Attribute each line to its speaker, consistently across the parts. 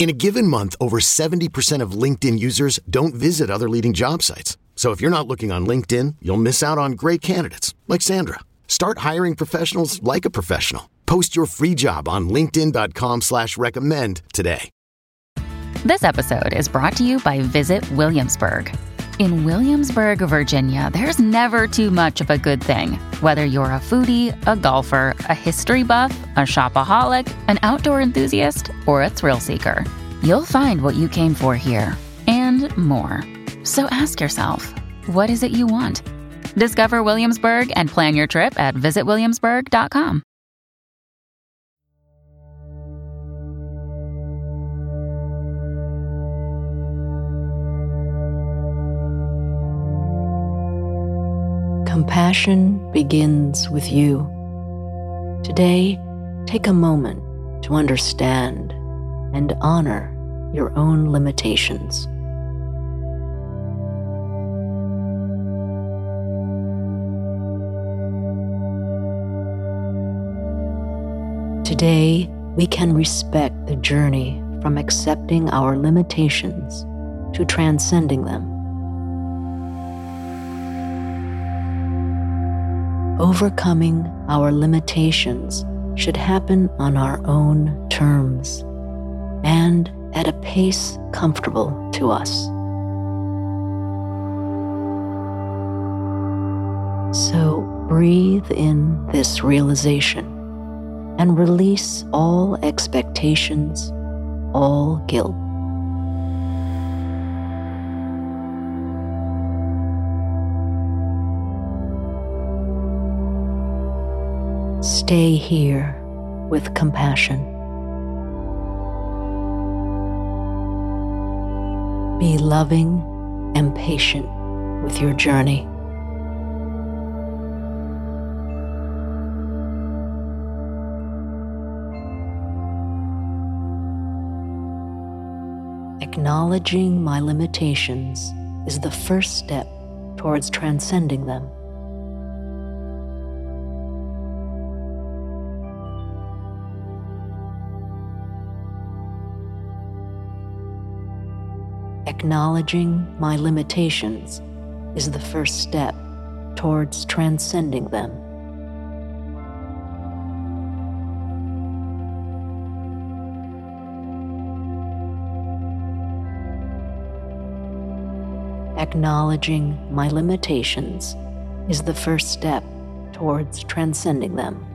Speaker 1: In a given month, over 70% of LinkedIn users don't visit other leading job sites. So if you're not looking on LinkedIn, you'll miss out on great candidates like Sandra. Start hiring professionals like a professional. Post your free job on LinkedIn.com slash recommend today.
Speaker 2: This episode is brought to you by Visit Williamsburg. In Williamsburg, Virginia, there's never too much of a good thing. Whether you're a foodie, a golfer, a history buff, a shopaholic, an outdoor enthusiast, or a thrill seeker, you'll find what you came for here and more. So ask yourself, what is it you want? Discover Williamsburg and plan your trip at visitwilliamsburg.com.
Speaker 3: Compassion begins with you. Today, take a moment to understand and honor your own limitations. Today, we can respect the journey from accepting our limitations to transcending them. Overcoming our limitations should happen on our own terms and at a pace comfortable to us. So breathe in this realization and release all expectations, all guilt. Stay here with compassion. Be loving and patient with your journey. Acknowledging my limitations is the first step towards transcending them. Acknowledging my limitations is the first step towards transcending them. Acknowledging my limitations is the first step towards transcending them.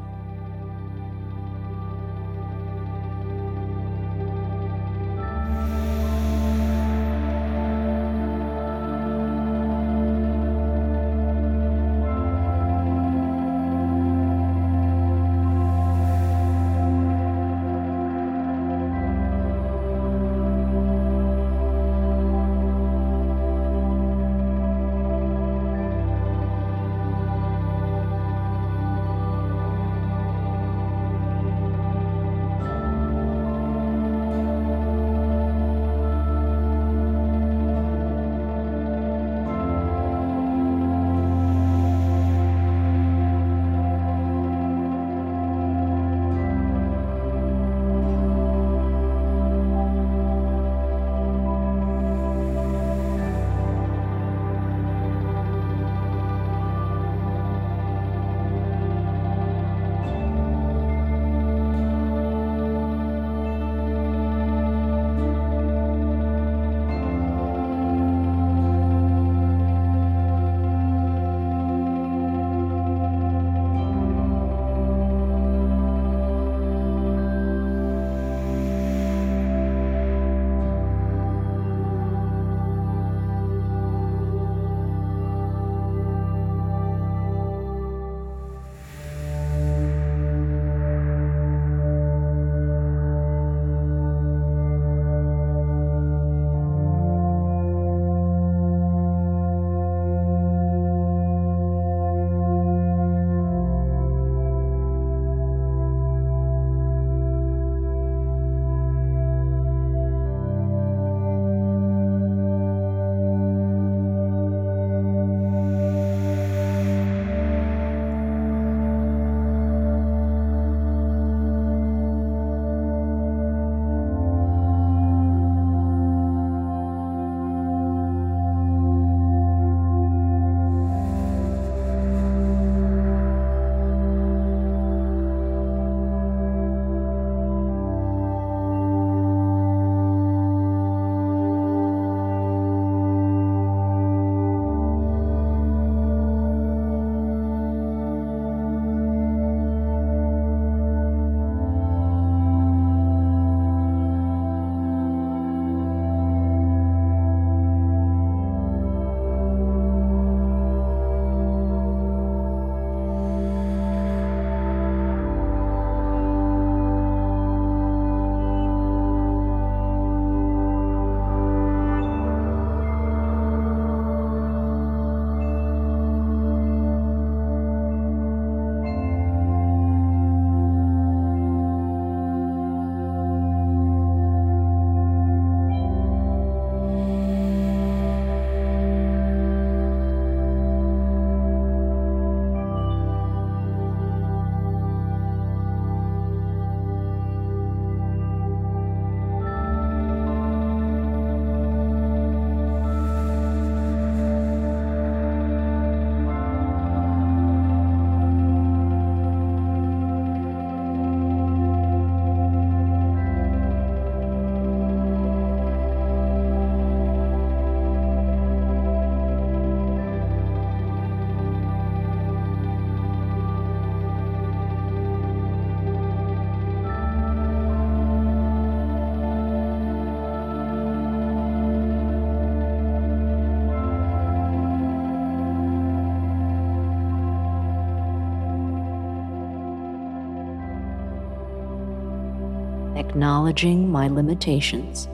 Speaker 3: Acknowledging my limitations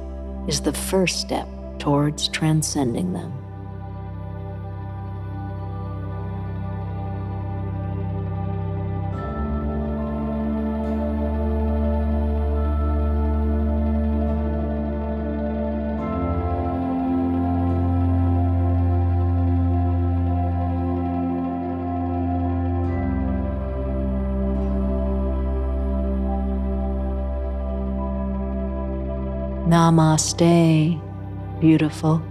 Speaker 3: is the first step towards transcending them. Namaste, beautiful.